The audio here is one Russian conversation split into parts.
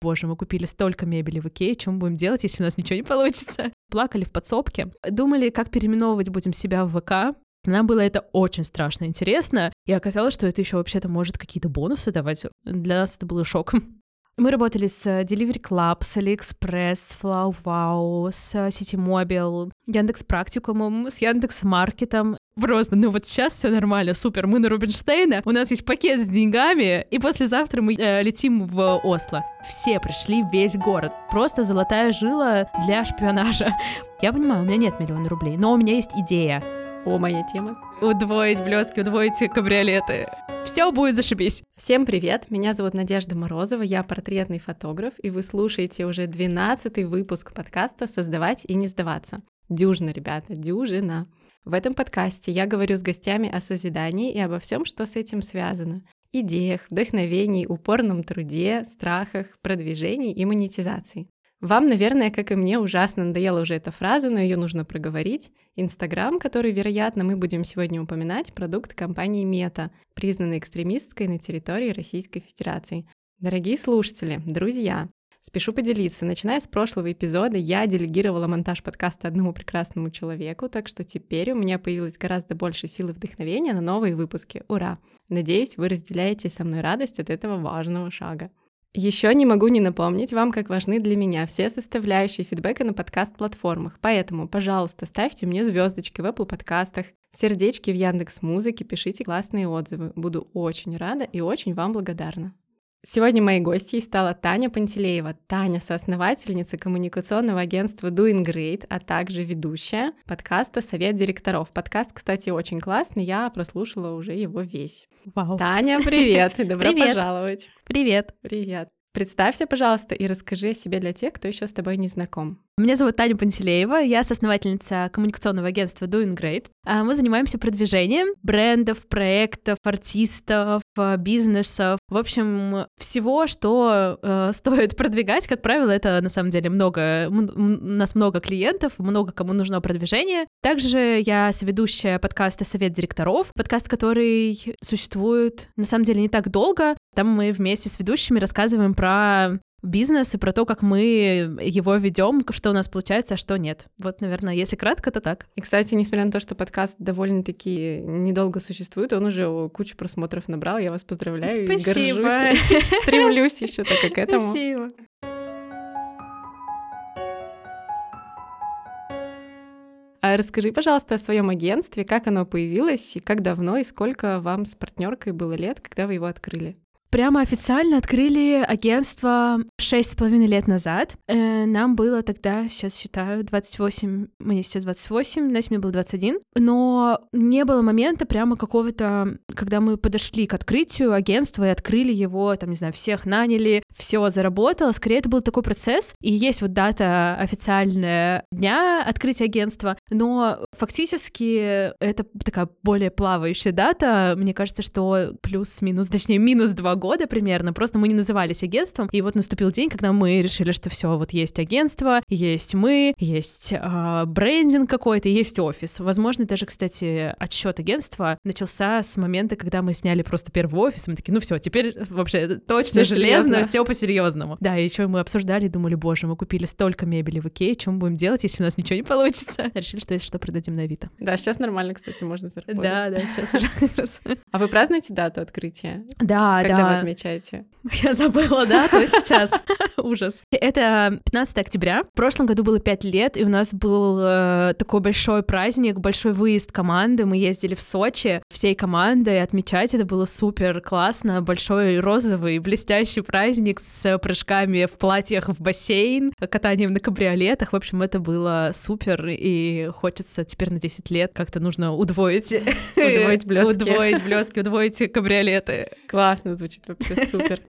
Боже, мы купили столько мебели в Икее, чем будем делать, если у нас ничего не получится? Плакали в подсобке, думали, как переименовывать будем себя в ВК, нам было это очень страшно интересно, и оказалось, что это еще вообще-то может какие-то бонусы давать. Для нас это было шоком. Мы работали с Delivery Club, с AliExpress, с FlowWow, с City Mobile, Яндекс Практикумом, с Яндекс Маркетом. Просто, ну вот сейчас все нормально, супер, мы на Рубинштейна, у нас есть пакет с деньгами, и послезавтра мы э, летим в Осло. Все пришли, весь город. Просто золотая жила для шпионажа. Я понимаю, у меня нет миллиона рублей, но у меня есть идея. О, моя тема. Удвоить блески, удвоить кабриолеты. Все будет зашибись. Всем привет, меня зовут Надежда Морозова, я портретный фотограф, и вы слушаете уже 12 выпуск подкаста «Создавать и не сдаваться». Дюжина, ребята, дюжина. В этом подкасте я говорю с гостями о созидании и обо всем, что с этим связано. Идеях, вдохновении, упорном труде, страхах, продвижении и монетизации. Вам, наверное, как и мне, ужасно надоела уже эта фраза, но ее нужно проговорить. Инстаграм, который, вероятно, мы будем сегодня упоминать, продукт компании Мета, признанной экстремистской на территории Российской Федерации. Дорогие слушатели, друзья, спешу поделиться. Начиная с прошлого эпизода, я делегировала монтаж подкаста одному прекрасному человеку, так что теперь у меня появилось гораздо больше силы вдохновения на новые выпуски. Ура! Надеюсь, вы разделяете со мной радость от этого важного шага. Еще не могу не напомнить вам, как важны для меня все составляющие фидбэка на подкаст-платформах. Поэтому, пожалуйста, ставьте мне звездочки в Apple подкастах, сердечки в Яндекс Музыке, пишите классные отзывы. Буду очень рада и очень вам благодарна. Сегодня моей гостьей стала Таня Пантелеева. Таня — соосновательница коммуникационного агентства Doing Great, а также ведущая подкаста «Совет директоров». Подкаст, кстати, очень классный, я прослушала уже его весь. Вау. Таня, привет и добро Привет. пожаловать. Привет. Привет. Представься, пожалуйста, и расскажи о себе для тех, кто еще с тобой не знаком. Меня зовут Таня Пантелеева, я соосновательница коммуникационного агентства Doing Great. А Мы занимаемся продвижением брендов, проектов, артистов, э, бизнесов, в общем, всего, что э, стоит продвигать. Как правило, это на самом деле много, у нас много клиентов, много кому нужно продвижение. Также я соведущая подкаста «Совет директоров», подкаст, который существует на самом деле не так долго. Там мы вместе с ведущими рассказываем про бизнес и про то, как мы его ведем, что у нас получается, а что нет. Вот, наверное, если кратко, то так. И, кстати, несмотря на то, что подкаст довольно-таки недолго существует, он уже кучу просмотров набрал. Я вас поздравляю Спасибо. и горжусь. Стремлюсь еще только к этому. Спасибо. А расскажи, пожалуйста, о своем агентстве, как оно появилось, и как давно, и сколько вам с партнеркой было лет, когда вы его открыли. Прямо официально открыли агентство шесть с половиной лет назад. Э, Нам было тогда, сейчас считаю, 28, мне сейчас 28, значит, мне было 21. Но не было момента прямо какого-то, когда мы подошли к открытию агентства и открыли его, там, не знаю, всех наняли, все заработало. Скорее, это был такой процесс. И есть вот дата официальная дня открытия агентства, но фактически это такая более плавающая дата. Мне кажется, что плюс-минус, точнее, минус два года примерно, просто мы не назывались агентством, и вот наступил день, когда мы решили, что все, вот есть агентство, есть мы, есть э, брендинг какой-то, есть офис. Возможно, даже, кстати, отсчет агентства начался с момента, когда мы сняли просто первый офис, мы такие, ну все, теперь вообще точно Всё железно, все по-серьезному. Да, и еще мы обсуждали, думали, боже, мы купили столько мебели в Икее, чем будем делать, если у нас ничего не получится? Решили, что если что, продадим на Авито. Да, сейчас нормально, кстати, можно заработать. Да, да, сейчас уже. А вы празднуете дату открытия? Да, Когда да. отмечаете? Я забыла, да, то сейчас. Ужас. Это 15 октября. В прошлом году было 5 лет, и у нас был э, такой большой праздник, большой выезд команды. Мы ездили в Сочи всей командой отмечать. Это было супер классно. Большой розовый блестящий праздник с прыжками в платьях в бассейн, катанием на кабриолетах. В общем, это было супер, и хочется теперь на 10 лет как-то нужно удвоить. Удвоить блестки. Удвоить блестки, удвоить кабриолеты. Классно, звучит вообще супер.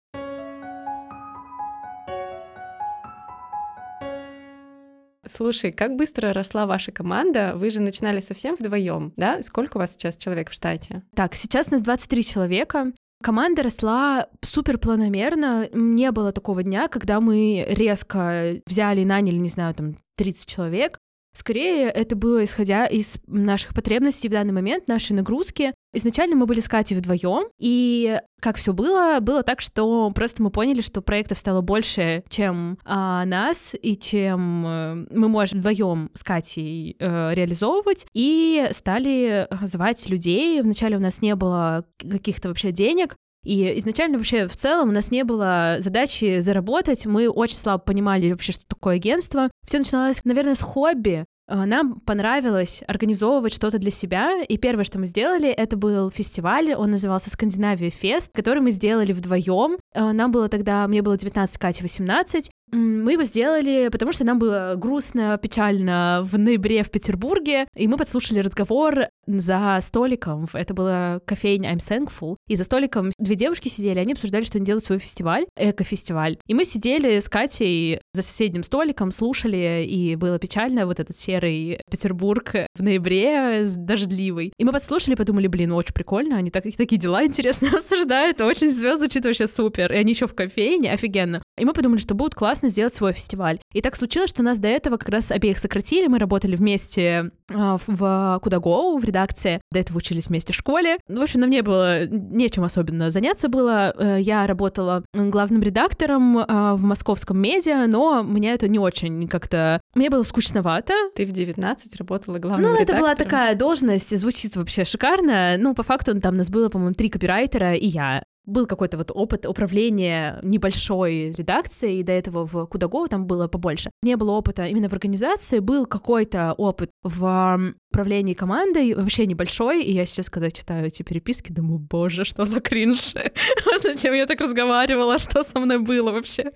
Слушай, как быстро росла ваша команда? Вы же начинали совсем вдвоем, да? Сколько у вас сейчас человек в штате? Так, сейчас нас 23 человека. Команда росла супер планомерно. Не было такого дня, когда мы резко взяли и наняли, не знаю, там 30 человек. Скорее, это было исходя из наших потребностей в данный момент, нашей нагрузки. Изначально мы были с Катей вдвоем, и как все было, было так, что просто мы поняли, что проектов стало больше, чем а, нас, и чем э, мы можем вдвоем с Катей э, реализовывать, и стали звать людей. Вначале у нас не было каких-то вообще денег, и изначально вообще в целом у нас не было задачи заработать, мы очень слабо понимали вообще, что такое агентство. Все начиналось, наверное, с хобби, а, нам понравилось организовывать что-то для себя, и первое, что мы сделали, это был фестиваль, он назывался Скандинавия Фест, который мы сделали вдвоем. А, нам было тогда, мне было 19, Кате 18, мы его сделали, потому что нам было грустно, печально в ноябре в Петербурге, и мы подслушали разговор за столиком. Это была кофейня I'm Thankful. И за столиком две девушки сидели, они обсуждали, что они делают свой фестиваль, эко-фестиваль. И мы сидели с Катей за соседним столиком, слушали, и было печально, вот этот серый Петербург в ноябре, дождливый. И мы подслушали, подумали, блин, очень прикольно, они так, такие дела интересно обсуждают, очень звезд звучит вообще супер. И они еще в кофейне, офигенно. И мы подумали, что будет классно сделать свой фестиваль. И так случилось, что нас до этого как раз обеих сократили, мы работали вместе э, в Кудагоу, в редакции, до этого учились вместе в школе. Ну, в общем, на мне было нечем особенно заняться было. Э, я работала главным редактором э, в московском медиа, но мне это не очень как-то... Мне было скучновато. Ты в 19 работала главным ну, редактором? Ну, это была такая должность, звучит вообще шикарно. Ну, по факту там нас было, по-моему, три копирайтера и я был какой-то вот опыт управления небольшой редакцией, и до этого в Кудаго там было побольше. Не было опыта именно в организации, был какой-то опыт в управлении командой, вообще небольшой, и я сейчас, когда читаю эти переписки, думаю, боже, что за кринж, зачем я так разговаривала, что со мной было вообще.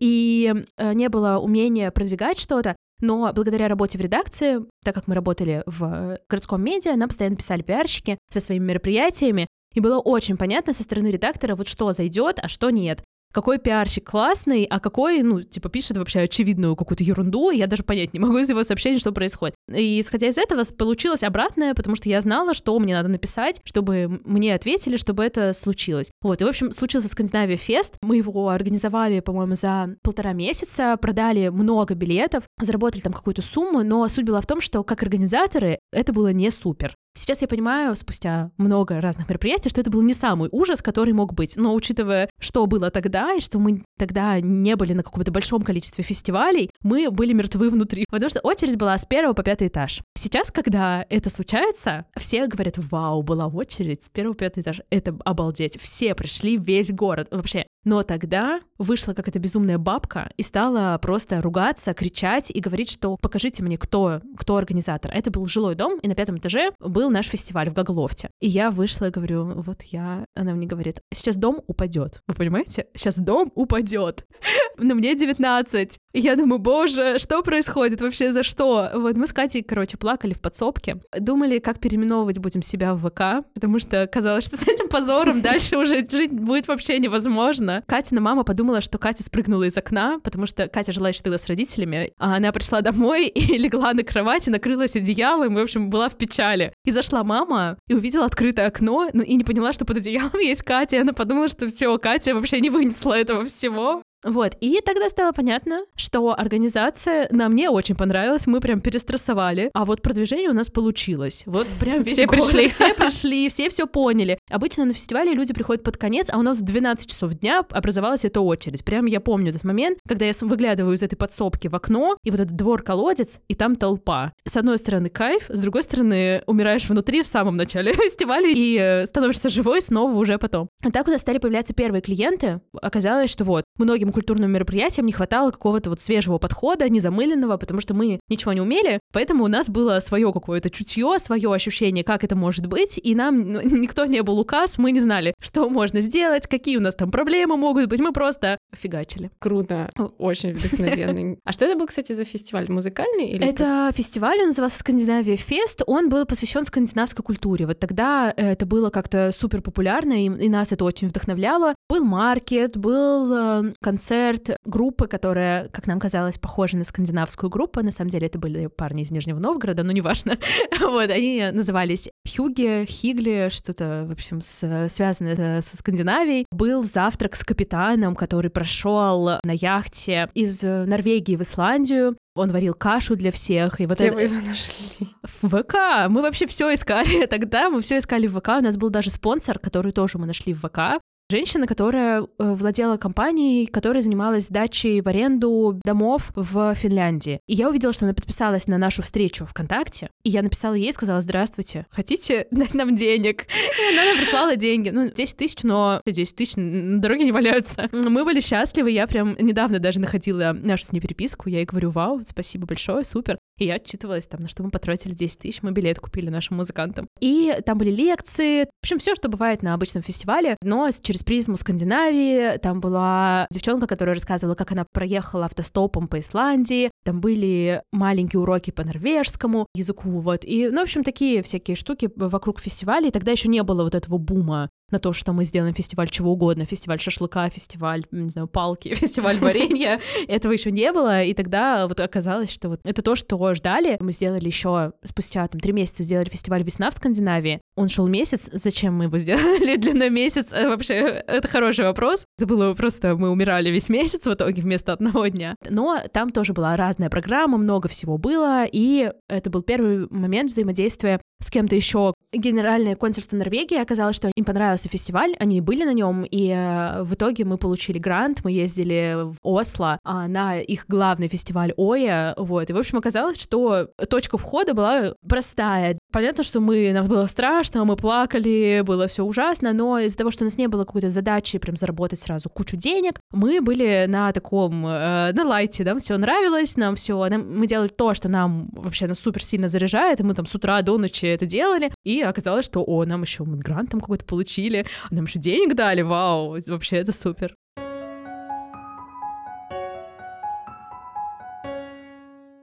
И э, не было умения продвигать что-то, но благодаря работе в редакции, так как мы работали в городском медиа, нам постоянно писали пиарщики со своими мероприятиями, и было очень понятно со стороны редактора, вот что зайдет, а что нет какой пиарщик классный, а какой, ну, типа, пишет вообще очевидную какую-то ерунду, я даже понять не могу из его сообщений, что происходит. И исходя из этого получилось обратное, потому что я знала, что мне надо написать, чтобы мне ответили, чтобы это случилось. Вот, и, в общем, случился Скандинавия Фест, мы его организовали, по-моему, за полтора месяца, продали много билетов, заработали там какую-то сумму, но суть была в том, что как организаторы это было не супер. Сейчас я понимаю, спустя много разных мероприятий, что это был не самый ужас, который мог быть. Но учитывая, что было тогда, и что мы тогда не были на каком-то большом количестве фестивалей, мы были мертвы внутри. Потому что очередь была с первого по пятый этаж. Сейчас, когда это случается, все говорят, вау, была очередь с первого по пятый этаж. Это обалдеть. Все пришли, весь город. Вообще, но тогда вышла какая-то безумная бабка и стала просто ругаться, кричать и говорить, что покажите мне, кто, кто организатор. Это был жилой дом, и на пятом этаже был наш фестиваль в Гаглофте. И я вышла и говорю, вот я... Она мне говорит, сейчас дом упадет. Вы понимаете? Сейчас дом упадет. Но мне 19. Я думаю, боже, что происходит вообще, за что? Вот мы с Катей, короче, плакали в подсобке. Думали, как переименовывать будем себя в ВК, потому что казалось, что с этим позором дальше уже жить будет вообще невозможно. Катина мама подумала, что Катя спрыгнула из окна, потому что Катя жила еще тогда с родителями, а она пришла домой и легла на кровати, накрылась одеялом, и, в общем, была в печали. И зашла мама и увидела открытое окно, ну и не поняла, что под одеялом есть Катя, и она подумала, что все, Катя вообще не вынесла этого всего. Вот, и тогда стало понятно, что организация нам не очень понравилась, мы прям перестрессовали, а вот продвижение у нас получилось. Вот прям весь все город, пришли. все пришли, все все поняли. Обычно на фестивале люди приходят под конец, а у нас в 12 часов дня образовалась эта очередь. Прям я помню этот момент, когда я выглядываю из этой подсобки в окно, и вот этот двор-колодец, и там толпа. С одной стороны кайф, с другой стороны умираешь внутри в самом начале фестиваля и э, становишься живой снова уже потом. А так, когда стали появляться первые клиенты, оказалось, что вот, многим этим культурным мероприятиям не хватало какого-то вот свежего подхода, незамыленного, потому что мы ничего не умели, поэтому у нас было свое какое-то чутье, свое ощущение, как это может быть, и нам ну, никто не был указ, мы не знали, что можно сделать, какие у нас там проблемы могут быть, мы просто фигачили. Круто, очень вдохновенный. А что это был, кстати, за фестиваль? Музыкальный? Или это фестиваль, он назывался Скандинавия Фест, он был посвящен скандинавской культуре. Вот тогда это было как-то супер популярно, и, и нас это очень вдохновляло. Был маркет, был э, концерт группы, которая, как нам казалось, похожа на скандинавскую группу. На самом деле это были парни они из Нижнего Новгорода, но неважно. вот, они назывались Хюги, Хигли, что-то, в общем, с, связанное со Скандинавией. Был завтрак с капитаном, который прошел на яхте из Норвегии в Исландию. Он варил кашу для всех. И вот Где это... вы его нашли? В ВК. Мы вообще все искали тогда. Мы все искали в ВК. У нас был даже спонсор, который тоже мы нашли в ВК. Женщина, которая э, владела компанией, которая занималась сдачей в аренду домов в Финляндии. И я увидела, что она подписалась на нашу встречу ВКонтакте, и я написала ей, сказала, здравствуйте, хотите дать нам денег? И она нам прислала деньги. Ну, 10 тысяч, но 10 тысяч на дороге не валяются. Мы были счастливы, я прям недавно даже находила нашу с ней переписку, я ей говорю, вау, спасибо большое, супер. И я отчитывалась там, на что мы потратили 10 тысяч, мы билет купили нашим музыкантам. И там были лекции, в общем, все, что бывает на обычном фестивале, но через через призму Скандинавии. Там была девчонка, которая рассказывала, как она проехала автостопом по Исландии. Там были маленькие уроки по норвежскому языку, вот. И, ну, в общем, такие всякие штуки вокруг фестиваля. И тогда еще не было вот этого бума на то, что мы сделаем фестиваль чего угодно, фестиваль шашлыка, фестиваль, не знаю, палки, фестиваль варенья. Этого еще не было, и тогда вот оказалось, что вот это то, что ждали. Мы сделали еще спустя там три месяца сделали фестиваль «Весна» в Скандинавии. Он шел месяц. Зачем мы его сделали длиной месяц? Э, вообще, это хороший вопрос. Это было просто, мы умирали весь месяц в итоге вместо одного дня. Но там тоже была разная программа, много всего было, и это был первый момент взаимодействия с кем-то еще. Генеральное консульство Норвегии оказалось, что им понравился фестиваль, они были на нем, и э, в итоге мы получили грант, мы ездили в Осло а, на их главный фестиваль Оя, вот, и, в общем, оказалось, что точка входа была простая. Понятно, что мы, нам было страшно, мы плакали, было все ужасно, но из-за того, что у нас не было какой-то задачи прям заработать сразу кучу денег, мы были на таком, э, на лайте, нам все нравилось, нам все, мы делали то, что нам вообще нас супер сильно заряжает, и мы там с утра до ночи это делали, и оказалось, что, о, нам еще грант там какой-то получили, нам еще денег дали, вау, вообще это супер.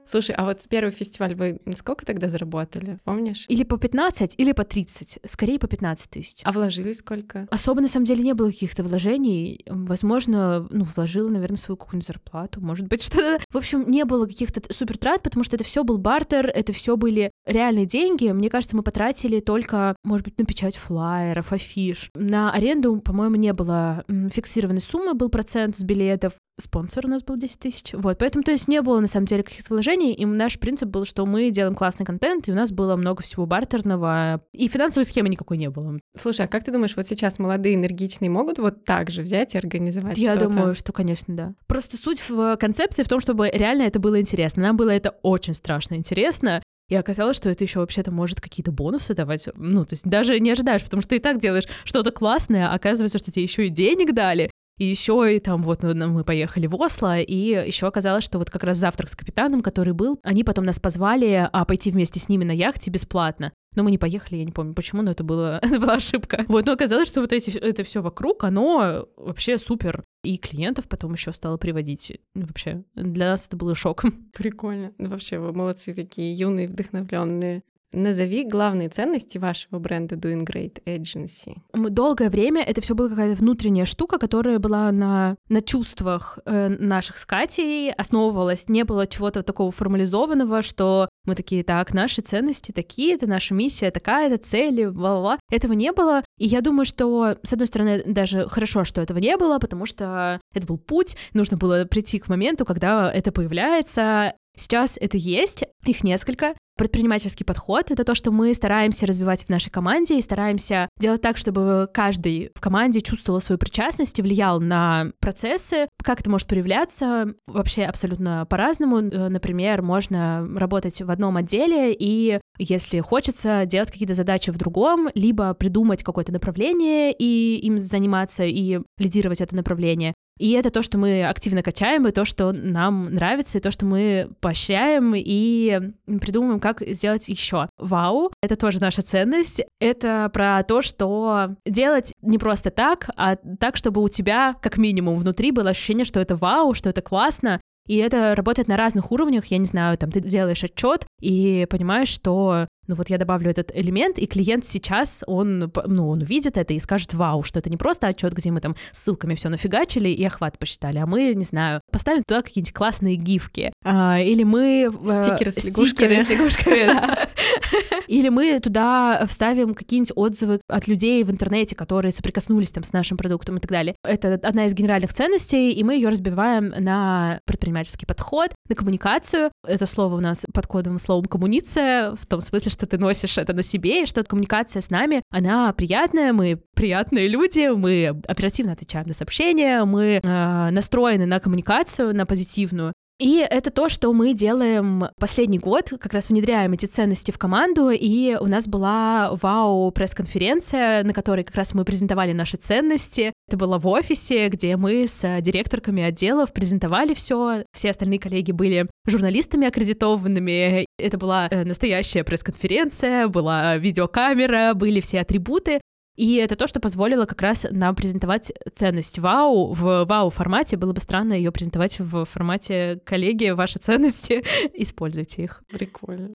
Слушай, а вот первый фестиваль вы сколько тогда заработали, помнишь? Или по 15, или по 30. Скорее по 15 тысяч. А вложили сколько? Особо, на самом деле, не было каких-то вложений. Возможно, ну, вложила, наверное, свою какую-нибудь зарплату, может быть, что-то. В общем, не было каких-то супер трат, потому что это все был бартер, это все были реальные деньги. Мне кажется, мы потратили только, может быть, на печать флайеров, афиш. На аренду, по-моему, не было фиксированной суммы, был процент с билетов. Спонсор у нас был 10 тысяч. Вот, поэтому, то есть, не было, на самом деле, каких-то вложений приложений, и наш принцип был, что мы делаем классный контент, и у нас было много всего бартерного, и финансовой схемы никакой не было. Слушай, а как ты думаешь, вот сейчас молодые, энергичные могут вот так же взять и организовать Я что-то? думаю, что, конечно, да. Просто суть в концепции в том, чтобы реально это было интересно. Нам было это очень страшно интересно, и оказалось, что это еще вообще-то может какие-то бонусы давать. Ну, то есть даже не ожидаешь, потому что ты и так делаешь что-то классное, а оказывается, что тебе еще и денег дали. И еще и там вот ну, мы поехали в Осло, и еще оказалось, что вот как раз завтрак с капитаном, который был, они потом нас позвали а, пойти вместе с ними на яхте бесплатно. Но мы не поехали, я не помню почему, но это, было, это была ошибка. Вот, но оказалось, что вот эти, это все вокруг, оно вообще супер. И клиентов потом еще стало приводить. Ну, вообще, для нас это было шок. Прикольно. Ну, вообще, вы молодцы такие, юные, вдохновленные. Назови главные ценности вашего бренда Doing Great Agency. Долгое время это все была какая-то внутренняя штука, которая была на, на чувствах э, наших с Катей, основывалась, не было чего-то такого формализованного, что мы такие, так, наши ценности такие, это наша миссия такая, это цели, ла-ла-ла. Этого не было, и я думаю, что, с одной стороны, даже хорошо, что этого не было, потому что это был путь, нужно было прийти к моменту, когда это появляется, Сейчас это есть, их несколько. Предпринимательский подход — это то, что мы стараемся развивать в нашей команде и стараемся делать так, чтобы каждый в команде чувствовал свою причастность и влиял на процессы. Как это может проявляться? Вообще абсолютно по-разному. Э, например, можно работать в одном отделе и, если хочется, делать какие-то задачи в другом, либо придумать какое-то направление и им заниматься и лидировать это направление. И это то, что мы активно качаем, и то, что нам нравится, и то, что мы поощряем и придумываем, как сделать еще. Вау, это тоже наша ценность. Это про то, что делать не просто так, а так, чтобы у тебя как минимум внутри было ощущение, что это вау, что это классно, и это работает на разных уровнях. Я не знаю, там ты делаешь отчет и понимаешь, что ну вот я добавлю этот элемент, и клиент сейчас, он, ну, он увидит это и скажет, вау, что это не просто отчет, где мы там ссылками все нафигачили и охват посчитали, а мы, не знаю, поставим туда какие-нибудь классные гифки, а, или мы... Э, стикеры с лягушками. Стикеры с лягушками, да. Или мы туда вставим какие-нибудь отзывы от людей в интернете, которые соприкоснулись там с нашим продуктом и так далее. Это одна из генеральных ценностей, и мы ее разбиваем на предпринимательский подход, на коммуникацию. Это слово у нас под кодовым словом коммуниция, в том смысле, что ты носишь это на себе, и что коммуникация с нами, она приятная, мы приятные люди, мы оперативно отвечаем на сообщения, мы э, настроены на коммуникацию, на позитивную. И это то, что мы делаем последний год, как раз внедряем эти ценности в команду, и у нас была вау пресс-конференция, на которой как раз мы презентовали наши ценности. Это было в офисе, где мы с директорками отделов презентовали все. Все остальные коллеги были журналистами аккредитованными. Это была э, настоящая пресс-конференция, была видеокамера, были все атрибуты. И это то, что позволило как раз нам презентовать ценность вау в вау формате. Было бы странно ее презентовать в формате коллеги, ваши ценности, используйте их. Прикольно.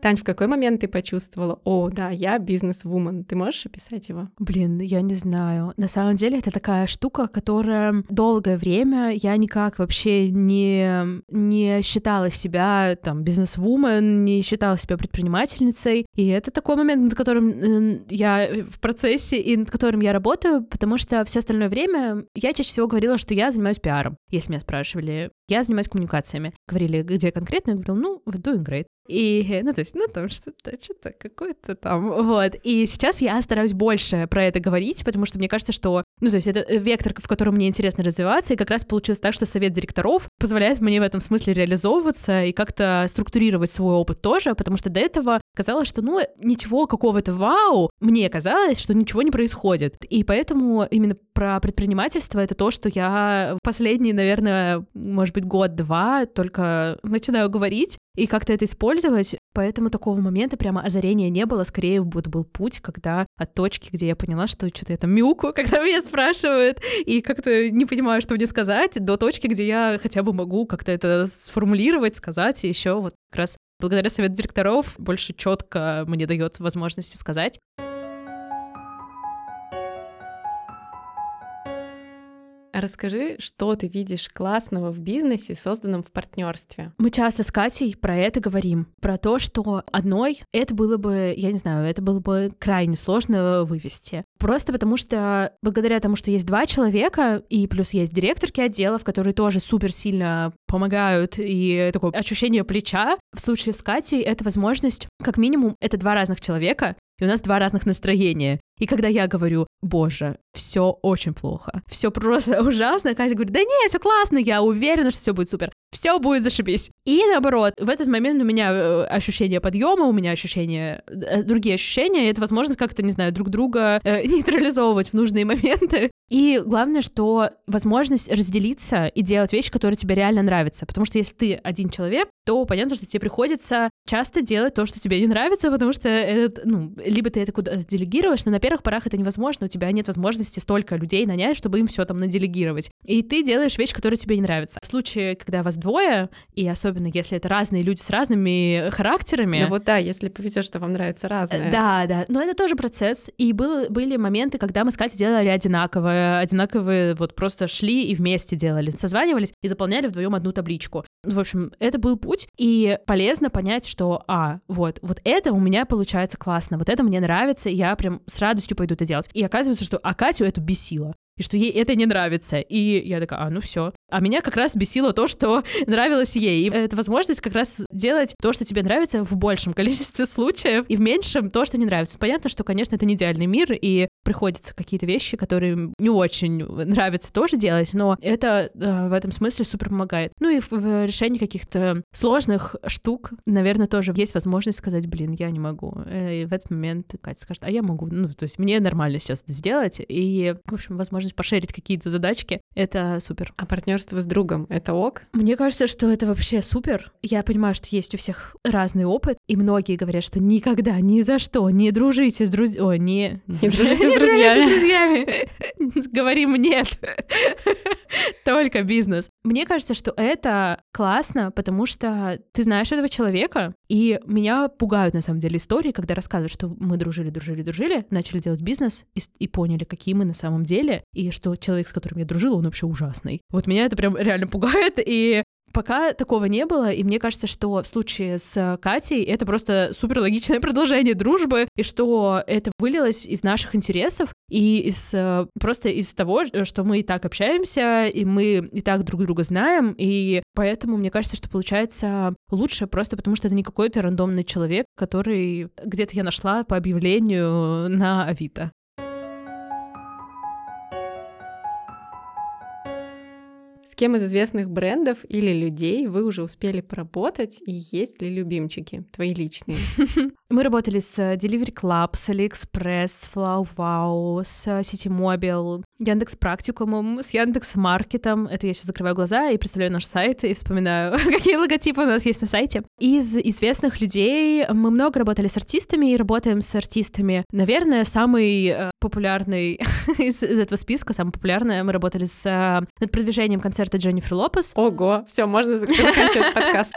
Тань, в какой момент ты почувствовала, о, да, я бизнес-вумен? Ты можешь описать его? Блин, я не знаю. На самом деле это такая штука, которая долгое время я никак вообще не, не считала себя там бизнес-вумен, не считала себя предпринимательницей. И это такой момент, над которым я в процессе и над которым я работаю, потому что все остальное время я чаще всего говорила, что я занимаюсь пиаром, если меня спрашивали. Я занимаюсь коммуникациями. Говорили, где конкретно? Я говорила, ну, в doing great. И, ну, то есть, ну, там что-то, что-то какое-то там, вот. И сейчас я стараюсь больше про это говорить, потому что мне кажется, что, ну, то есть это вектор, в котором мне интересно развиваться, и как раз получилось так, что совет директоров позволяет мне в этом смысле реализовываться и как-то структурировать свой опыт тоже, потому что до этого казалось, что, ну, ничего какого-то вау, мне казалось, что ничего не происходит. И поэтому именно про предпринимательство — это то, что я последние, наверное, может быть, год-два только начинаю говорить, и как-то это использовать. Поэтому такого момента прямо озарения не было. Скорее, вот был путь, когда от точки, где я поняла, что что-то я там мяуку, когда меня спрашивают, и как-то не понимаю, что мне сказать, до точки, где я хотя бы могу как-то это сформулировать, сказать, и еще вот как раз благодаря совету директоров больше четко мне дает возможности сказать. Расскажи, что ты видишь классного в бизнесе, созданном в партнерстве. Мы часто с Катей про это говорим, про то, что одной это было бы, я не знаю, это было бы крайне сложно вывести. Просто потому что благодаря тому, что есть два человека, и плюс есть директорки отделов, которые тоже супер сильно помогают, и такое ощущение плеча, в случае с Катей это возможность, как минимум, это два разных человека, и у нас два разных настроения. И когда я говорю, боже, все очень плохо, все просто ужасно, Катя говорит, да не, все классно, я уверена, что все будет супер, все будет зашибись. И наоборот, в этот момент у меня э, ощущение подъема, у меня ощущение, э, другие ощущения, и это возможность как-то, не знаю, друг друга э, нейтрализовывать в нужные моменты. И главное, что возможность разделиться и делать вещи, которые тебе реально нравятся. Потому что если ты один человек, то понятно, что тебе приходится часто делать то, что тебе не нравится, потому что это, ну, либо ты это куда-то делегируешь, но на первых порах это невозможно, у тебя нет возможности столько людей нанять, чтобы им все там наделегировать. И ты делаешь вещи, которые тебе не нравятся. В случае, когда вас двое, и особенно если это разные люди с разными характерами. Ну вот да, если повезет, что вам нравится разное. Да, да. Но это тоже процесс. И был, были моменты, когда мы с Катей делали одинаково, одинаковые, вот просто шли и вместе делали, созванивались и заполняли вдвоем одну табличку. В общем, это был путь, и полезно понять, что, а, вот, вот это у меня получается классно, вот это мне нравится, и я прям с радостью пойду это делать. И оказывается, что а Катю это бесило и что ей это не нравится. И я такая, а, ну все. А меня как раз бесило то, что нравилось ей. И это возможность как раз делать то, что тебе нравится в большем количестве случаев, и в меньшем то, что не нравится. Понятно, что, конечно, это не идеальный мир, и приходится какие-то вещи, которые не очень нравятся тоже делать, но это э, в этом смысле супер помогает. Ну и в, в решении каких-то сложных штук, наверное, тоже есть возможность сказать, блин, я не могу. Э, и в этот момент Катя скажет, а я могу. Ну, то есть мне нормально сейчас это сделать, и, в общем, возможность пошерить какие-то задачки, Это супер. А партнерство с другом это ок? Мне кажется, что это вообще супер. Я понимаю, что есть у всех разный опыт, и многие говорят, что никогда, ни за что не дружите с друзьями. О, не... Не дружите с друзьями. с друзьями. Говорим нет. Только бизнес. Мне кажется, что это классно, потому что ты знаешь этого человека, и меня пугают, на самом деле, истории, когда рассказывают, что мы дружили, дружили, дружили, начали делать бизнес и, и поняли, какие мы на самом деле, и что человек, с которым я дружила, он вообще ужасный. Вот меня это прям реально пугает, и Пока такого не было, и мне кажется, что в случае с Катей это просто супер логичное продолжение дружбы, и что это вылилось из наших интересов и из просто из того, что мы и так общаемся, и мы и так друг друга знаем, и поэтому мне кажется, что получается лучше просто потому, что это не какой-то рандомный человек, который где-то я нашла по объявлению на Авито. Кем из известных брендов или людей вы уже успели поработать, и есть ли любимчики твои личные? Мы работали с Delivery Club, с AliExpress, с FlowWow, с Citymobil, Яндекс Практикумом, с Яндекс Маркетом. Это я сейчас закрываю глаза и представляю наш сайт и вспоминаю, какие логотипы у нас есть на сайте. Из известных людей мы много работали с артистами и работаем с артистами. Наверное, самый популярный из, из этого списка, самый популярный, мы работали с э, над продвижением концерта Дженнифер Лопес. Ого, все, можно заканчивать подкаст.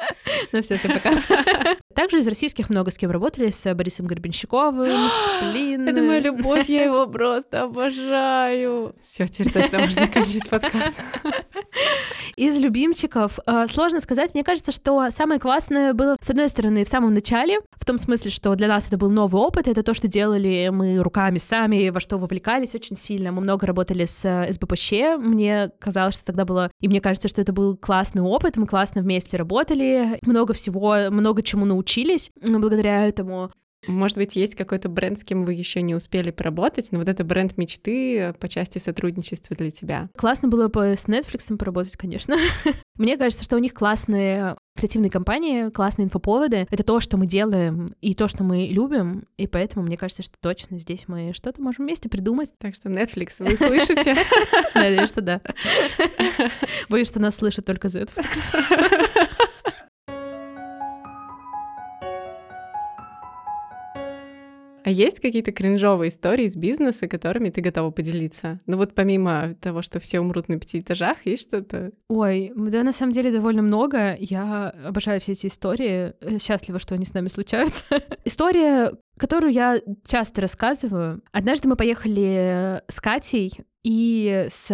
Ну все, всем пока. Также из российских много с кем работали, с Борисом Горбенщиковым, с Плин. Это моя любовь, я его просто обожаю. Все, теперь точно можно заканчивать подкаст. Из любимчиков э, сложно сказать. Мне кажется, что самое классное было, с одной стороны, в самом начале, в том смысле, что для нас это был новый опыт, это то, что делали мы руками сами, во что вовлекались очень сильно. Мы много работали с СБПЩ. Мне казалось, что тогда было... И мне кажется, что это был классный опыт, мы классно вместе работали, много всего, много чему научились благодаря этому. Может быть, есть какой-то бренд, с кем вы еще не успели поработать, но вот это бренд мечты по части сотрудничества для тебя. Классно было бы с Netflix поработать, конечно. Мне кажется, что у них классные креативные компании, классные инфоповоды. Это то, что мы делаем, и то, что мы любим, и поэтому мне кажется, что точно здесь мы что-то можем вместе придумать. Так что Netflix, вы слышите? Надеюсь, что да. Боюсь, что нас слышит только Netflix. А есть какие-то кринжовые истории из бизнеса, которыми ты готова поделиться? Ну вот помимо того, что все умрут на пяти этажах, есть что-то? Ой, да, на самом деле довольно много. Я обожаю все эти истории. Э, счастлива, что они с нами случаются. История, которую я часто рассказываю. Однажды мы поехали с Катей и с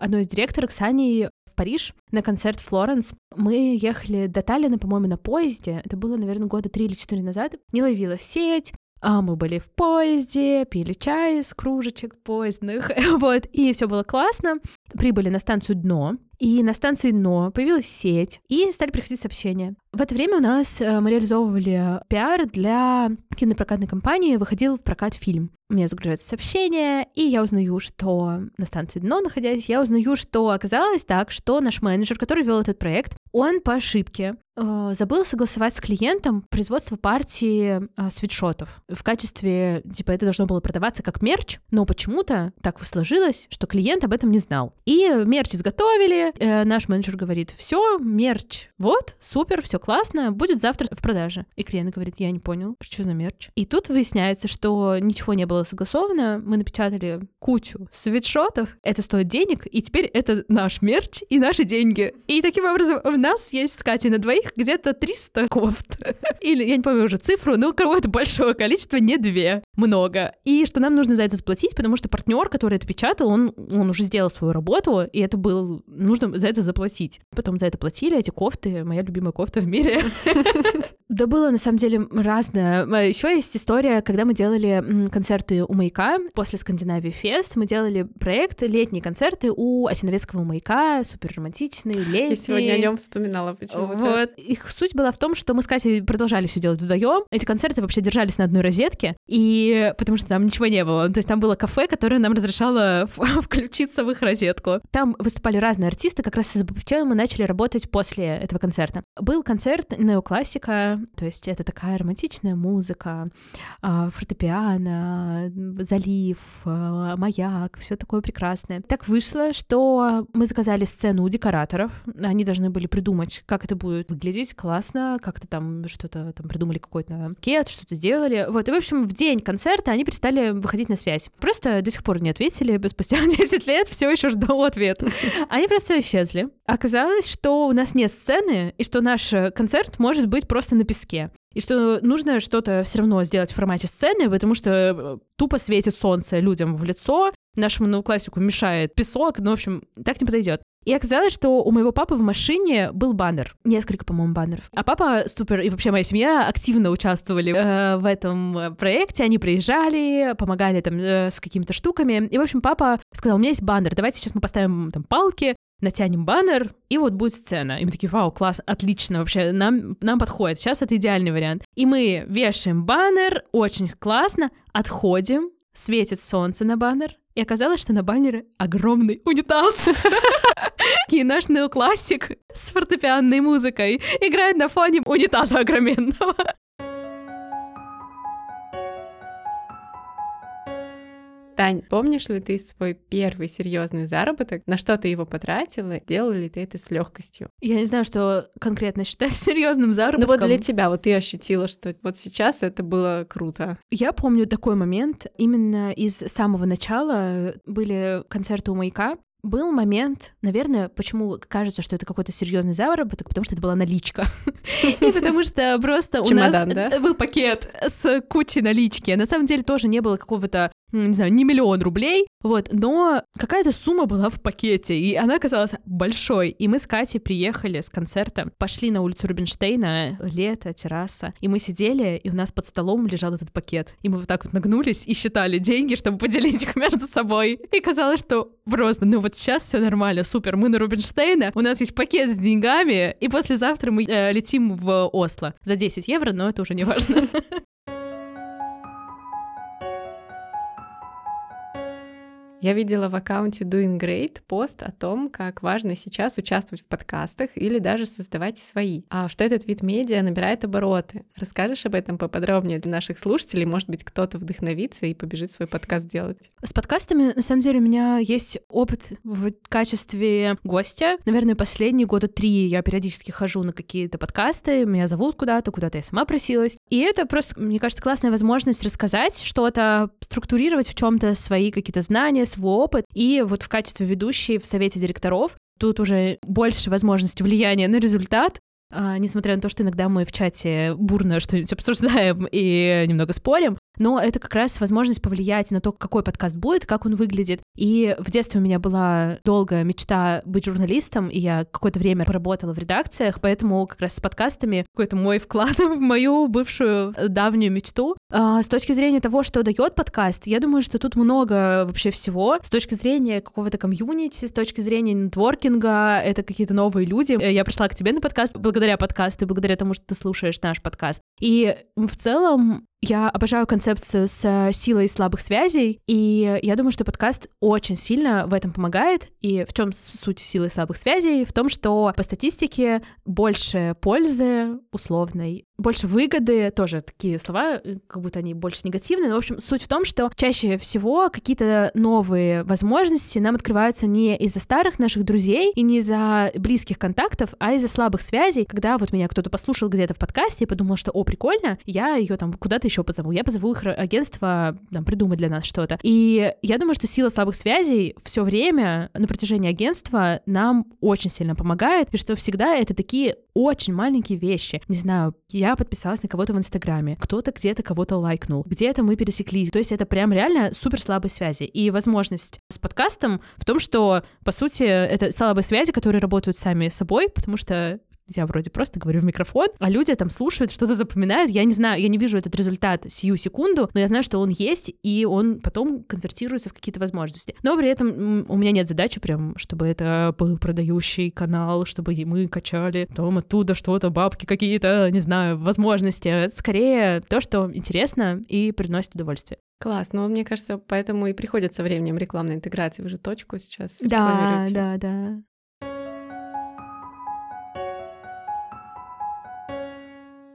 одной из директорок, с в Париж на концерт Флоренс. Мы ехали до Таллина, по-моему, на поезде. Это было, наверное, года три или четыре назад. Не ловила сеть, а мы были в поезде, пили чай из кружечек поездных, вот, и все было классно. Прибыли на станцию Дно, и на станции Дно появилась сеть, и стали приходить сообщения. В это время у нас э, мы реализовывали пиар для кинопрокатной компании, выходил в прокат фильм. Меня загружается сообщение, и я узнаю, что на станции Дно, находясь, я узнаю, что оказалось так, что наш менеджер, который вел этот проект, он по ошибке э, забыл согласовать с клиентом производство партии э, свитшотов. В качестве, типа, это должно было продаваться как мерч, но почему-то так сложилось, что клиент об этом не знал. И мерч изготовили, э, наш менеджер говорит, все, мерч, вот, супер, все классно, будет завтра в продаже. И клиент говорит, я не понял, что за мерч. И тут выясняется, что ничего не было согласовано, мы напечатали кучу свитшотов, это стоит денег, и теперь это наш мерч и наши деньги. И таким образом у нас есть с Катей на двоих где-то 300 кофт. Или, я не помню уже цифру, но какое-то большое количество, не две, много. И что нам нужно за это заплатить, потому что партнер, который это печатал, он, он уже сделал свою работу, и это было, нужно за это заплатить. Потом за это платили, эти кофты, моя любимая кофта мире. Да было, на самом деле, разное. Еще есть история, когда мы делали концерты у маяка после Скандинавии Фест. Мы делали проект летние концерты у Осиновецкого маяка, супер романтичные, летние. Я сегодня о нем вспоминала почему-то. Вот. Их суть была в том, что мы с Катей продолжали все делать вдвоем. Эти концерты вообще держались на одной розетке, и потому что там ничего не было. То есть там было кафе, которое нам разрешало включиться в их розетку. Там выступали разные артисты, как раз с СБПЧ мы начали работать после этого концерта. Был концерт концерт неоклассика, то есть это такая романтичная музыка, а, фортепиано, залив, а, маяк, все такое прекрасное. Так вышло, что мы заказали сцену у декораторов, они должны были придумать, как это будет выглядеть классно, как-то там что-то там придумали какой-то кет, что-то сделали. Вот, и, в общем, в день концерта они перестали выходить на связь. Просто до сих пор не ответили, спустя 10 лет все еще жду ответ. Они просто исчезли. Оказалось, что у нас нет сцены, и что наш концерт может быть просто на песке. И что нужно что-то все равно сделать в формате сцены, потому что э, тупо светит солнце людям в лицо, нашему классику мешает песок, ну, в общем, так не подойдет. И оказалось, что у моего папы в машине был баннер. Несколько, по-моему, баннеров. А папа супер, и вообще моя семья активно участвовали э, в этом э, проекте. Они приезжали, помогали там э, с какими-то штуками. И, в общем, папа сказал, у меня есть баннер, давайте сейчас мы поставим там палки, натянем баннер, и вот будет сцена. И мы такие, вау, класс, отлично, вообще, нам, нам подходит, сейчас это идеальный вариант. И мы вешаем баннер, очень классно, отходим, светит солнце на баннер, и оказалось, что на баннере огромный унитаз. И наш неоклассик с фортепианной музыкой играет на фоне унитаза огроменного. Тань, помнишь ли ты свой первый серьезный заработок? На что ты его потратила? Делала ли ты это с легкостью? Я не знаю, что конкретно считать серьезным заработком. Ну вот для тебя, вот ты ощутила, что вот сейчас это было круто. Я помню такой момент. Именно из самого начала были концерты у маяка, был момент, наверное, почему кажется, что это какой-то серьезный заработок, потому что это была наличка. И потому что просто у нас был пакет с кучей налички. На самом деле тоже не было какого-то не знаю, не миллион рублей, вот, но какая-то сумма была в пакете, и она казалась большой. И мы с Катей приехали с концерта, пошли на улицу Рубинштейна, лето, терраса, и мы сидели, и у нас под столом лежал этот пакет. И мы вот так вот нагнулись и считали деньги, чтобы поделить их между собой. И казалось, что просто, ну вот сейчас все нормально, супер, мы на Рубинштейна, у нас есть пакет с деньгами, и послезавтра мы э, летим в Осло за 10 евро, но это уже не важно. Я видела в аккаунте Doing Great пост о том, как важно сейчас участвовать в подкастах или даже создавать свои, а что этот вид медиа набирает обороты. Расскажешь об этом поподробнее для наших слушателей? Может быть, кто-то вдохновится и побежит свой подкаст делать? С подкастами, на самом деле, у меня есть опыт в качестве гостя. Наверное, последние года три я периодически хожу на какие-то подкасты, меня зовут куда-то, куда-то я сама просилась. И это просто, мне кажется, классная возможность рассказать что-то, структурировать в чем-то свои какие-то знания, свой опыт. И вот в качестве ведущей в совете директоров тут уже больше возможности влияния на результат, а, несмотря на то, что иногда мы в чате бурно что-нибудь обсуждаем и немного спорим, но это как раз возможность повлиять на то, какой подкаст будет, как он выглядит. И в детстве у меня была долгая мечта быть журналистом, и я какое-то время поработала в редакциях, поэтому как раз с подкастами какой-то мой вклад в мою бывшую давнюю мечту. А, с точки зрения того, что дает подкаст, я думаю, что тут много вообще всего. С точки зрения какого-то комьюнити, с точки зрения нетворкинга, это какие-то новые люди. Я пришла к тебе на подкаст благодаря подкасту благодаря тому, что ты слушаешь наш подкаст. И в целом я обожаю концепцию с э, силой слабых связей, и я думаю, что подкаст очень сильно в этом помогает. И в чем суть силы слабых связей? В том, что по статистике больше пользы условной, больше выгоды, тоже такие слова, э, как будто они больше негативные, но, в общем, суть в том, что чаще всего какие-то новые возможности нам открываются не из-за старых наших друзей и не из-за близких контактов, а из-за слабых связей, когда вот меня кто-то послушал где-то в подкасте и подумал, что, о, прикольно, я ее там куда-то еще позову, я позову их агентство там, придумать для нас что-то. И я думаю, что сила слабых связей все время на протяжении агентства нам очень сильно помогает, и что всегда это такие очень маленькие вещи. Не знаю, я подписалась на кого-то в Инстаграме, кто-то где-то кого-то лайкнул, где-то мы пересеклись. То есть это прям реально супер слабые связи. И возможность с подкастом в том, что, по сути, это слабые связи, которые работают сами собой, потому что я вроде просто говорю в микрофон, а люди там слушают, что-то запоминают. Я не знаю, я не вижу этот результат сию секунду, но я знаю, что он есть, и он потом конвертируется в какие-то возможности. Но при этом у меня нет задачи прям, чтобы это был продающий канал, чтобы мы качали там оттуда что-то, бабки какие-то, не знаю, возможности. Это скорее то, что интересно и приносит удовольствие. Класс, ну мне кажется, поэтому и приходится временем рекламной интеграции. Вы же точку сейчас Да, да, да.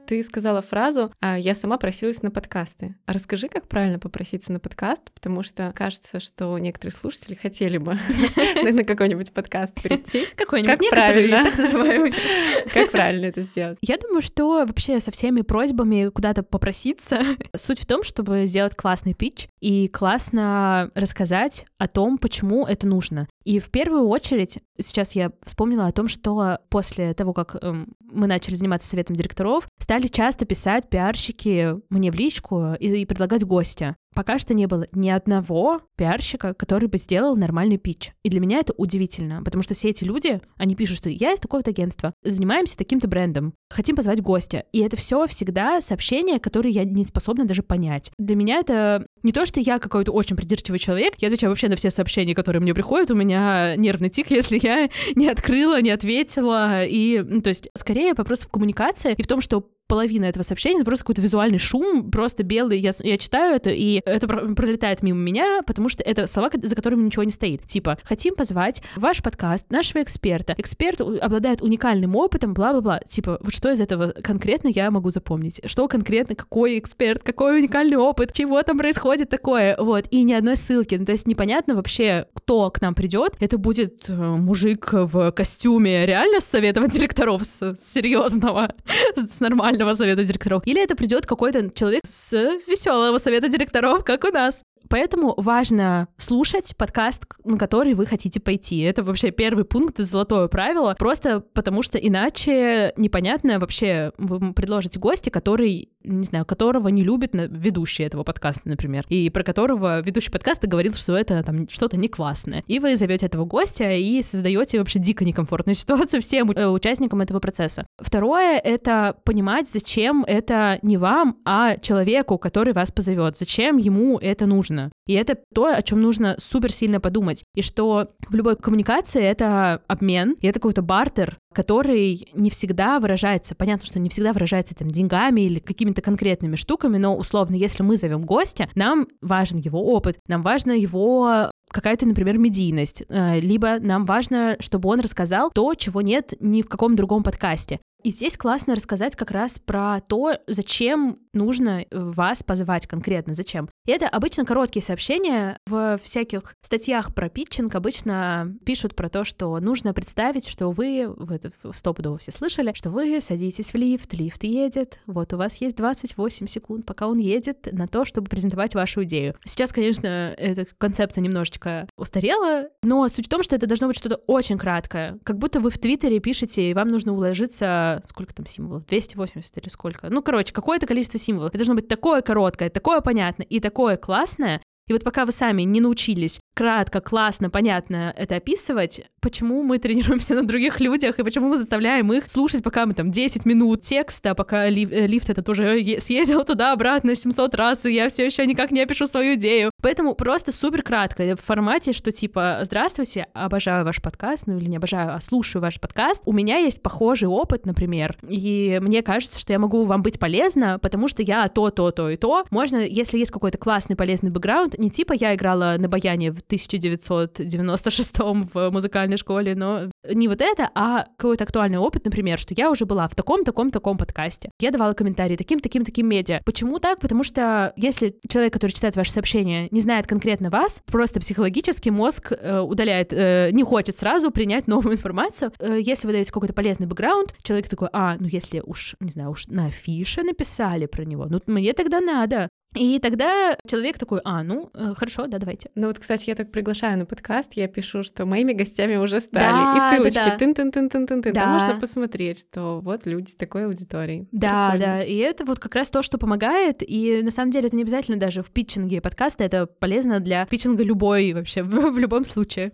Ты сказала фразу «А «я сама просилась на подкасты». А расскажи, как правильно попроситься на подкаст, потому что кажется, что некоторые слушатели хотели бы на какой-нибудь подкаст прийти. Какой-нибудь, как правильно? так называемый. Как правильно это сделать? Я думаю, что вообще со всеми просьбами куда-то попроситься, суть в том, чтобы сделать классный питч и классно рассказать о том, почему это нужно. И в первую очередь, сейчас я вспомнила о том, что после того, как эм, мы начали заниматься советом директоров, стали часто писать пиарщики мне в личку и, и предлагать гостя пока что не было ни одного пиарщика, который бы сделал нормальный питч. И для меня это удивительно, потому что все эти люди, они пишут, что я из такого-то агентства, занимаемся таким-то брендом, хотим позвать гостя. И это все всегда сообщения, которые я не способна даже понять. Для меня это не то, что я какой-то очень придирчивый человек, я отвечаю вообще на все сообщения, которые мне приходят, у меня нервный тик, если я не открыла, не ответила, и, ну, то есть, скорее вопрос в коммуникации и в том, что половина этого сообщения это просто какой-то визуальный шум, просто белый. Я, я читаю это, и это пролетает мимо меня, потому что это слова, за которыми ничего не стоит. Типа, хотим позвать ваш подкаст, нашего эксперта. Эксперт обладает уникальным опытом, бла-бла-бла. Типа, вот что из этого конкретно я могу запомнить? Что конкретно, какой эксперт, какой уникальный опыт, чего там происходит такое? Вот, и ни одной ссылки. Ну, то есть непонятно вообще, кто к нам придет. Это будет э, мужик в костюме реально с советом директоров, с серьезного, с нормального совета директоров. Или это придет какой-то человек с веселого совета директоров, как у нас. Поэтому важно слушать подкаст, на который вы хотите пойти. Это вообще первый пункт, золотое правило, просто потому что иначе непонятно вообще, вы предложите гостя, который, не знаю, которого не любит ведущий этого подкаста, например, и про которого ведущий подкаста говорил, что это там что-то не классное. И вы зовете этого гостя и создаете вообще дико некомфортную ситуацию всем э, участникам этого процесса. Второе — это понимать, зачем это не вам, а человеку, который вас позовет, зачем ему это нужно нужно. И это то, о чем нужно супер сильно подумать. И что в любой коммуникации это обмен, и это какой-то бартер, который не всегда выражается, понятно, что не всегда выражается там деньгами или какими-то конкретными штуками, но условно, если мы зовем гостя, нам важен его опыт, нам важно его какая-то, например, медийность, э, либо нам важно, чтобы он рассказал то, чего нет ни в каком другом подкасте. И здесь классно рассказать как раз про то, зачем нужно вас позвать конкретно, зачем. И это обычно короткие сообщения. В всяких статьях про питчинг обычно пишут про то, что нужно представить, что вы, вы это стопудово все слышали, что вы садитесь в лифт, лифт едет, вот у вас есть 28 секунд, пока он едет, на то, чтобы презентовать вашу идею. Сейчас, конечно, эта концепция немножечко устарела, но суть в том, что это должно быть что-то очень краткое. Как будто вы в Твиттере пишете, и вам нужно уложиться сколько там символов, 280 или сколько. Ну, короче, какое-то количество символов. Это должно быть такое короткое, такое понятное и такое классное, и вот пока вы сами не научились кратко, классно, понятно это описывать, почему мы тренируемся на других людях, и почему мы заставляем их слушать, пока мы там 10 минут текста, пока лиф, э, лифт этот уже съездил туда-обратно 700 раз, и я все еще никак не опишу свою идею. Поэтому просто супер кратко, в формате, что типа «Здравствуйте, обожаю ваш подкаст», ну или не обожаю, а слушаю ваш подкаст. У меня есть похожий опыт, например, и мне кажется, что я могу вам быть полезна, потому что я то, то, то и то. Можно, если есть какой-то классный, полезный бэкграунд, не типа я играла на баяне в 1996 в музыкальной школе, но не вот это, а какой-то актуальный опыт, например, что я уже была в таком, таком, таком подкасте. Я давала комментарии таким, таким, таким медиа. Почему так? Потому что если человек, который читает ваше сообщение, не знает конкретно вас, просто психологически мозг э, удаляет, э, не хочет сразу принять новую информацию. Э, если вы даете какой-то полезный бэкграунд, человек такой, а, ну если уж, не знаю, уж на афише написали про него, ну мне тогда надо. И тогда человек такой, а, ну, э, хорошо, да, давайте. Ну вот, кстати, я так приглашаю на подкаст, я пишу, что моими гостями уже стали. Да, и ссылочки, да, да. тын тын тын тын тын тын да. Там можно посмотреть, что вот люди с такой аудиторией. Да, Прикольно. да, и это вот как раз то, что помогает, и на самом деле это не обязательно даже в питчинге подкаста, это полезно для питчинга любой вообще, в, в любом случае.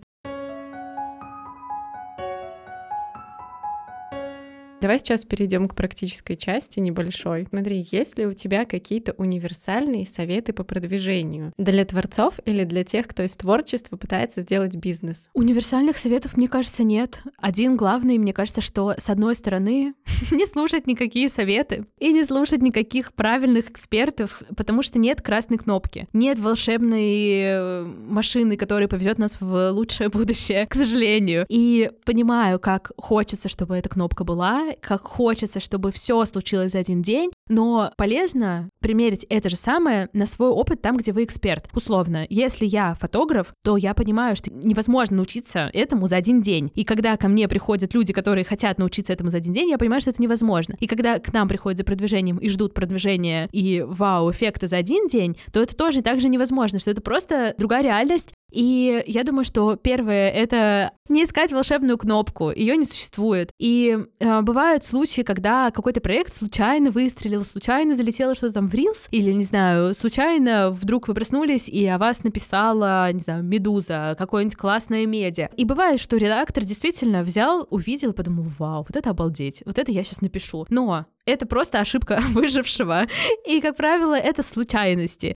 Давай сейчас перейдем к практической части небольшой. Смотри, есть ли у тебя какие-то универсальные советы по продвижению для творцов или для тех, кто из творчества пытается сделать бизнес? Универсальных советов, мне кажется, нет. Один главный, мне кажется, что с одной стороны не слушать никакие советы и не слушать никаких правильных экспертов, потому что нет красной кнопки, нет волшебной э, машины, которая повезет нас в лучшее будущее, к сожалению. И понимаю, как хочется, чтобы эта кнопка была, как хочется, чтобы все случилось за один день, но полезно примерить это же самое на свой опыт там, где вы эксперт. Условно, если я фотограф, то я понимаю, что невозможно научиться этому за один день. И когда ко мне приходят люди, которые хотят научиться этому за один день, я понимаю, что это невозможно. И когда к нам приходят за продвижением и ждут продвижения и вау-эффекта за один день, то это тоже так же невозможно, что это просто другая реальность, и я думаю, что первое — это не искать волшебную кнопку, ее не существует. И э, бывают случаи, когда какой-то проект случайно выстрелил, случайно залетело что-то там в Reels, или, не знаю, случайно вдруг вы проснулись, и о вас написала, не знаю, Медуза, какое-нибудь классное медиа. И бывает, что редактор действительно взял, увидел, подумал, вау, вот это обалдеть, вот это я сейчас напишу. Но это просто ошибка выжившего. И, как правило, это случайности.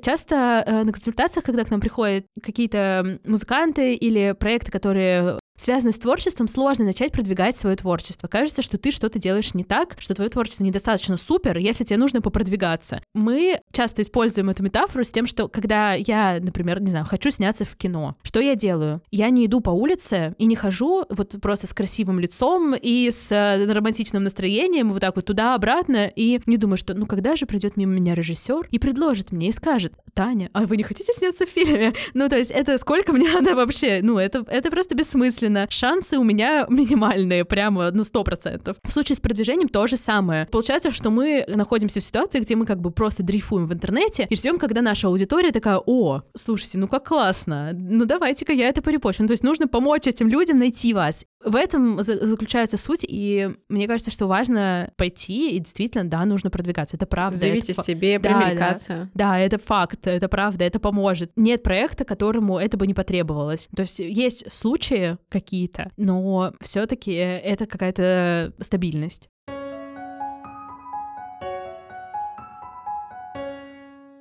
Часто э, на консультациях, когда к нам приходят какие-то музыканты или проекты, которые связанные с творчеством, сложно начать продвигать свое творчество. Кажется, что ты что-то делаешь не так, что твое творчество недостаточно супер, если тебе нужно попродвигаться. Мы часто используем эту метафору с тем, что когда я, например, не знаю, хочу сняться в кино, что я делаю? Я не иду по улице и не хожу вот просто с красивым лицом и с э, романтичным настроением, вот так вот туда-обратно, и не думаю, что ну когда же придет мимо меня режиссер и предложит мне и скажет, Таня, а вы не хотите сняться в фильме? Ну, то есть это сколько мне надо вообще? Ну, это, это просто бессмысленно шансы у меня минимальные, прямо, ну, сто процентов. В случае с продвижением то же самое. Получается, что мы находимся в ситуации, где мы как бы просто дрейфуем в интернете и ждем, когда наша аудитория такая, о, слушайте, ну как классно, ну давайте-ка я это перепощу. Ну, то есть нужно помочь этим людям найти вас. В этом заключается суть, и мне кажется, что важно пойти, и действительно, да, нужно продвигаться. Это правда. Заявить это себе, да, примелькаться. Да, да, это факт, это правда, это поможет. Нет проекта, которому это бы не потребовалось. То есть есть случаи какие-то, но все-таки это какая-то стабильность.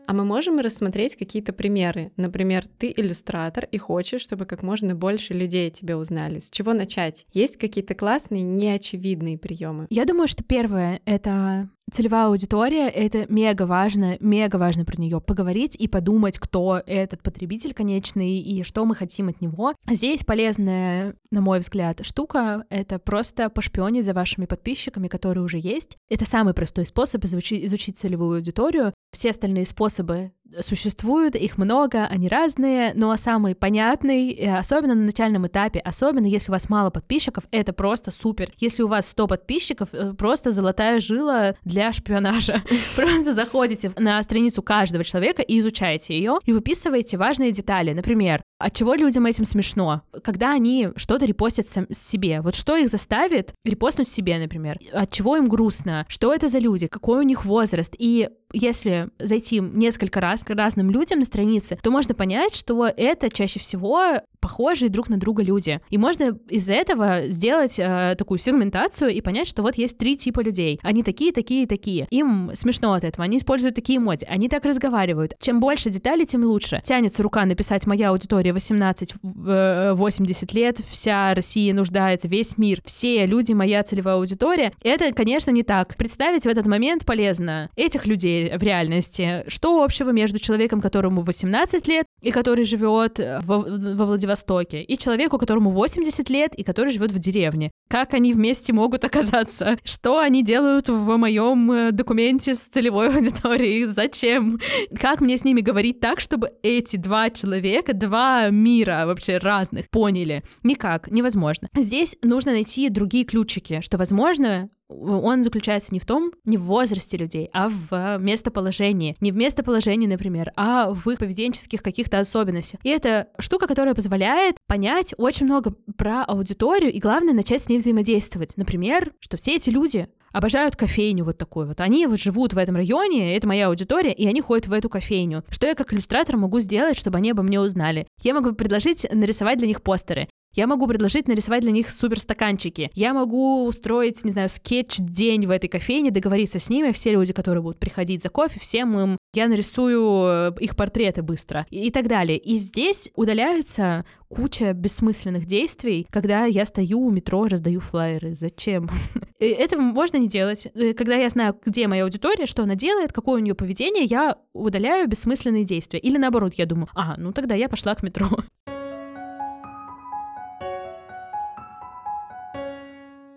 А мы можем рассмотреть какие-то примеры. Например, ты иллюстратор и хочешь, чтобы как можно больше людей тебя узнали. С чего начать? Есть какие-то классные, неочевидные приемы? Я думаю, что первое — это целевая аудитория, это мега важно, мега важно про нее поговорить и подумать, кто этот потребитель конечный и что мы хотим от него. Здесь полезная, на мой взгляд, штука — это просто пошпионить за вашими подписчиками, которые уже есть. Это самый простой способ изучить, изучить целевую аудиторию. Все остальные способы существуют, их много, они разные, но самый понятный, э, особенно на начальном этапе, особенно если у вас мало подписчиков, это просто супер. Если у вас 100 подписчиков, э, просто золотая жила для шпионажа. Просто заходите на страницу каждого человека и изучаете ее, и выписываете важные детали. Например, от чего людям этим смешно? Когда они что-то репостят себе. Вот что их заставит репостнуть себе, например? От чего им грустно? Что это за люди? Какой у них возраст? И если зайти несколько раз к разным людям на странице, то можно понять, что это чаще всего похожие друг на друга люди. И можно из этого сделать э, такую сегментацию и понять, что вот есть три типа людей. Они такие, такие, такие. Им смешно от этого. Они используют такие эмодзи. Они так разговаривают. Чем больше деталей, тем лучше. Тянется рука написать «Моя аудитория 18-80 лет, вся Россия нуждается, весь мир, все люди, моя целевая аудитория». Это, конечно, не так. Представить в этот момент полезно этих людей в реальности. Что общего между человеком, которому 18 лет и который живет во, во Владивостоке, и человеку, которому 80 лет и который живет в деревне? Как они вместе могут оказаться? Что они делают в моем э, документе с целевой аудиторией? Зачем? Как мне с ними говорить так, чтобы эти два человека, два мира вообще разных поняли? Никак, невозможно. Здесь нужно найти другие ключики, что, возможно, он заключается не в том, не в возрасте людей, а в местоположении. Не в местоположении, например, а в их поведенческих каких-то особенностях. И это штука, которая позволяет понять очень много про аудиторию и, главное, начать с ней взаимодействовать. Например, что все эти люди обожают кофейню вот такую вот. Они вот живут в этом районе, это моя аудитория, и они ходят в эту кофейню. Что я как иллюстратор могу сделать, чтобы они обо мне узнали? Я могу предложить нарисовать для них постеры. Я могу предложить нарисовать для них супер стаканчики. Я могу устроить, не знаю, скетч-день в этой кофейне, договориться с ними, все люди, которые будут приходить за кофе, всем им я нарисую э, их портреты быстро и, так далее. И здесь удаляется куча бессмысленных действий, когда я стою у метро раздаю флайеры. Зачем? Это можно не делать. Э, когда я знаю, где моя аудитория, что она делает, какое у нее поведение, я удаляю бессмысленные действия. Или наоборот, я думаю, а, ну тогда я пошла к метро.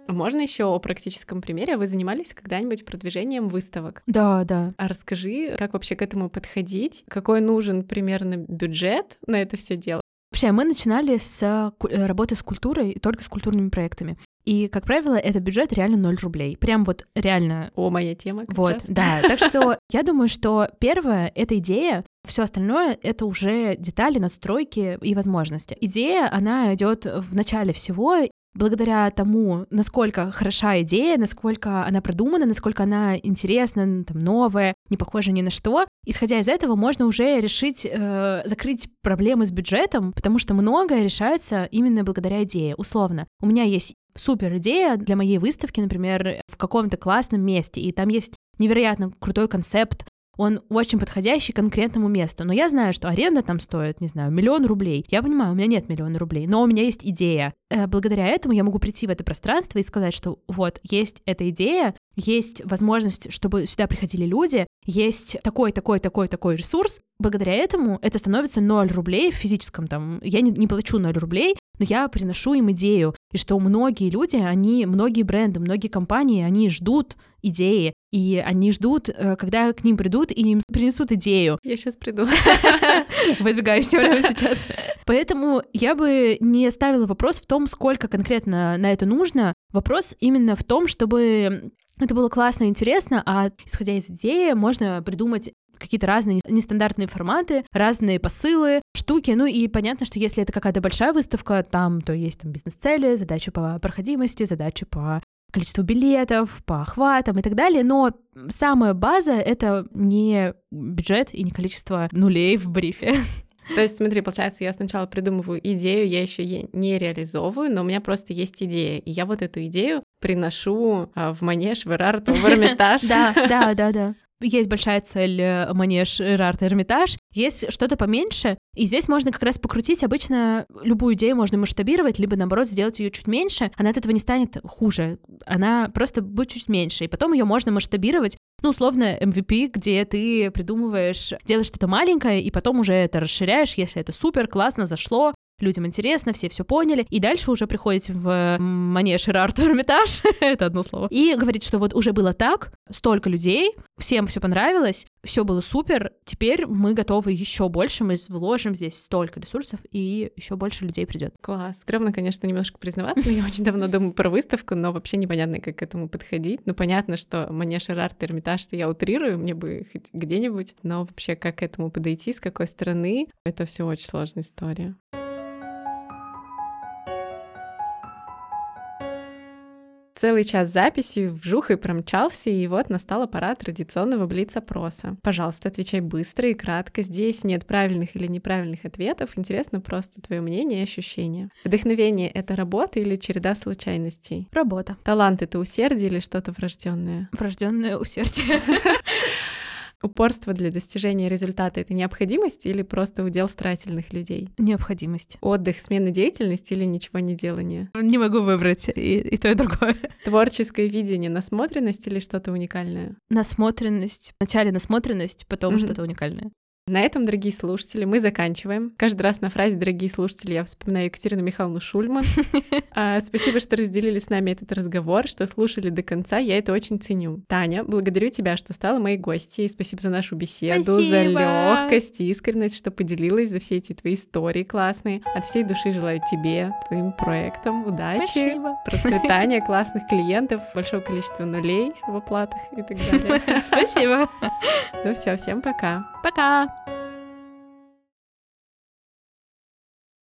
можно еще о практическом примере? Вы занимались когда-нибудь продвижением выставок? Да, да. А расскажи, как вообще к этому подходить? Какой нужен примерно бюджет на это все дело? Вообще, мы начинали с э, работы с культурой, только с культурными проектами. И, как правило, это бюджет реально 0 рублей. Прям вот реально... О, моя тема. вот, раз. да. Так что я думаю, что первое — это идея, все остальное — это уже детали, настройки и возможности. Идея, она идет в начале всего, благодаря тому, насколько хороша идея, насколько она продумана, насколько она интересна, там, новая, не похожа ни на что, исходя из этого можно уже решить, э, закрыть проблемы с бюджетом, потому что многое решается именно благодаря идее. Условно, у меня есть супер идея для моей выставки, например, в каком-то классном месте, и там есть невероятно крутой концепт, он очень подходящий конкретному месту. Но я знаю, что аренда там стоит, не знаю, миллион рублей. Я понимаю, у меня нет миллиона рублей, но у меня есть идея. Э, благодаря этому я могу прийти в это пространство и сказать, что вот есть эта идея, есть возможность, чтобы сюда приходили люди, есть такой, такой, такой, такой ресурс. Благодаря этому это становится 0 рублей в физическом там. Я не, не плачу 0 рублей, но я приношу им идею. И что многие люди, они, многие бренды, многие компании, они ждут идеи, и они ждут, э, когда к ним придут и им принесут идею. Я сейчас приду. Выдвигаюсь прямо сейчас. Поэтому я бы не ставила вопрос в том, сколько конкретно на это нужно. Вопрос именно в том, чтобы это было классно и интересно, а исходя из идеи можно придумать какие-то разные нестандартные форматы, разные посылы, штуки. Ну и понятно, что если это какая-то большая выставка, там то есть там бизнес-цели, задачи по проходимости, задачи по количеству билетов, по охватам и так далее, но самая база — это не бюджет и не количество нулей в брифе. То есть, смотри, получается, я сначала придумываю идею, я еще не реализовываю, но у меня просто есть идея, и я вот эту идею приношу а, в манеж, в Эрарту, в Эрмитаж. Да, да, да, да есть большая цель э, манеж Эрарт Эрмитаж, есть что-то поменьше, и здесь можно как раз покрутить. Обычно любую идею можно масштабировать, либо наоборот сделать ее чуть меньше, она от этого не станет хуже, она просто будет чуть меньше, и потом ее можно масштабировать ну, условно, MVP, где ты придумываешь, делаешь что-то маленькое, и потом уже это расширяешь, если это супер, классно, зашло, людям интересно, все все поняли, и дальше уже приходите в манеж Эрарту Эрмитаж, это одно слово, и говорит, что вот уже было так, столько людей, всем все понравилось, все было супер, теперь мы готовы еще больше, мы вложим здесь столько ресурсов, и еще больше людей придет. Класс. Стрёмно, конечно, немножко признаваться, но я очень давно думаю про выставку, но вообще непонятно, как к этому подходить. Ну, понятно, что манеж Эрарт Эрмитаж я утрирую, мне бы хоть где-нибудь, но вообще как к этому подойти, с какой стороны, это все очень сложная история. Целый час записи вжух и промчался, и вот настала пора традиционного блиц-опроса. Пожалуйста, отвечай быстро и кратко. Здесь нет правильных или неправильных ответов. Интересно просто твое мнение и ощущения. Вдохновение — это работа или череда случайностей? Работа. Талант — это усердие или что-то врожденное? Врожденное усердие. Упорство для достижения результата — это необходимость или просто удел старательных людей? Необходимость. Отдых, смена деятельности или ничего не делания? Не могу выбрать и, и то, и другое. Творческое видение, насмотренность или что-то уникальное? Насмотренность. Вначале насмотренность, потом mm-hmm. что-то уникальное. На этом, дорогие слушатели, мы заканчиваем. Каждый раз на фразе «дорогие слушатели» я вспоминаю Екатерину Михайловну Шульман. А, спасибо, что разделили с нами этот разговор, что слушали до конца. Я это очень ценю. Таня, благодарю тебя, что стала моей гостьей. Спасибо за нашу беседу, за легкость, искренность, что поделилась, за все эти твои истории классные. От всей души желаю тебе, твоим проектам удачи, процветания, классных клиентов, большого количества нулей в оплатах и так далее. Спасибо. Ну все, всем пока. Пока!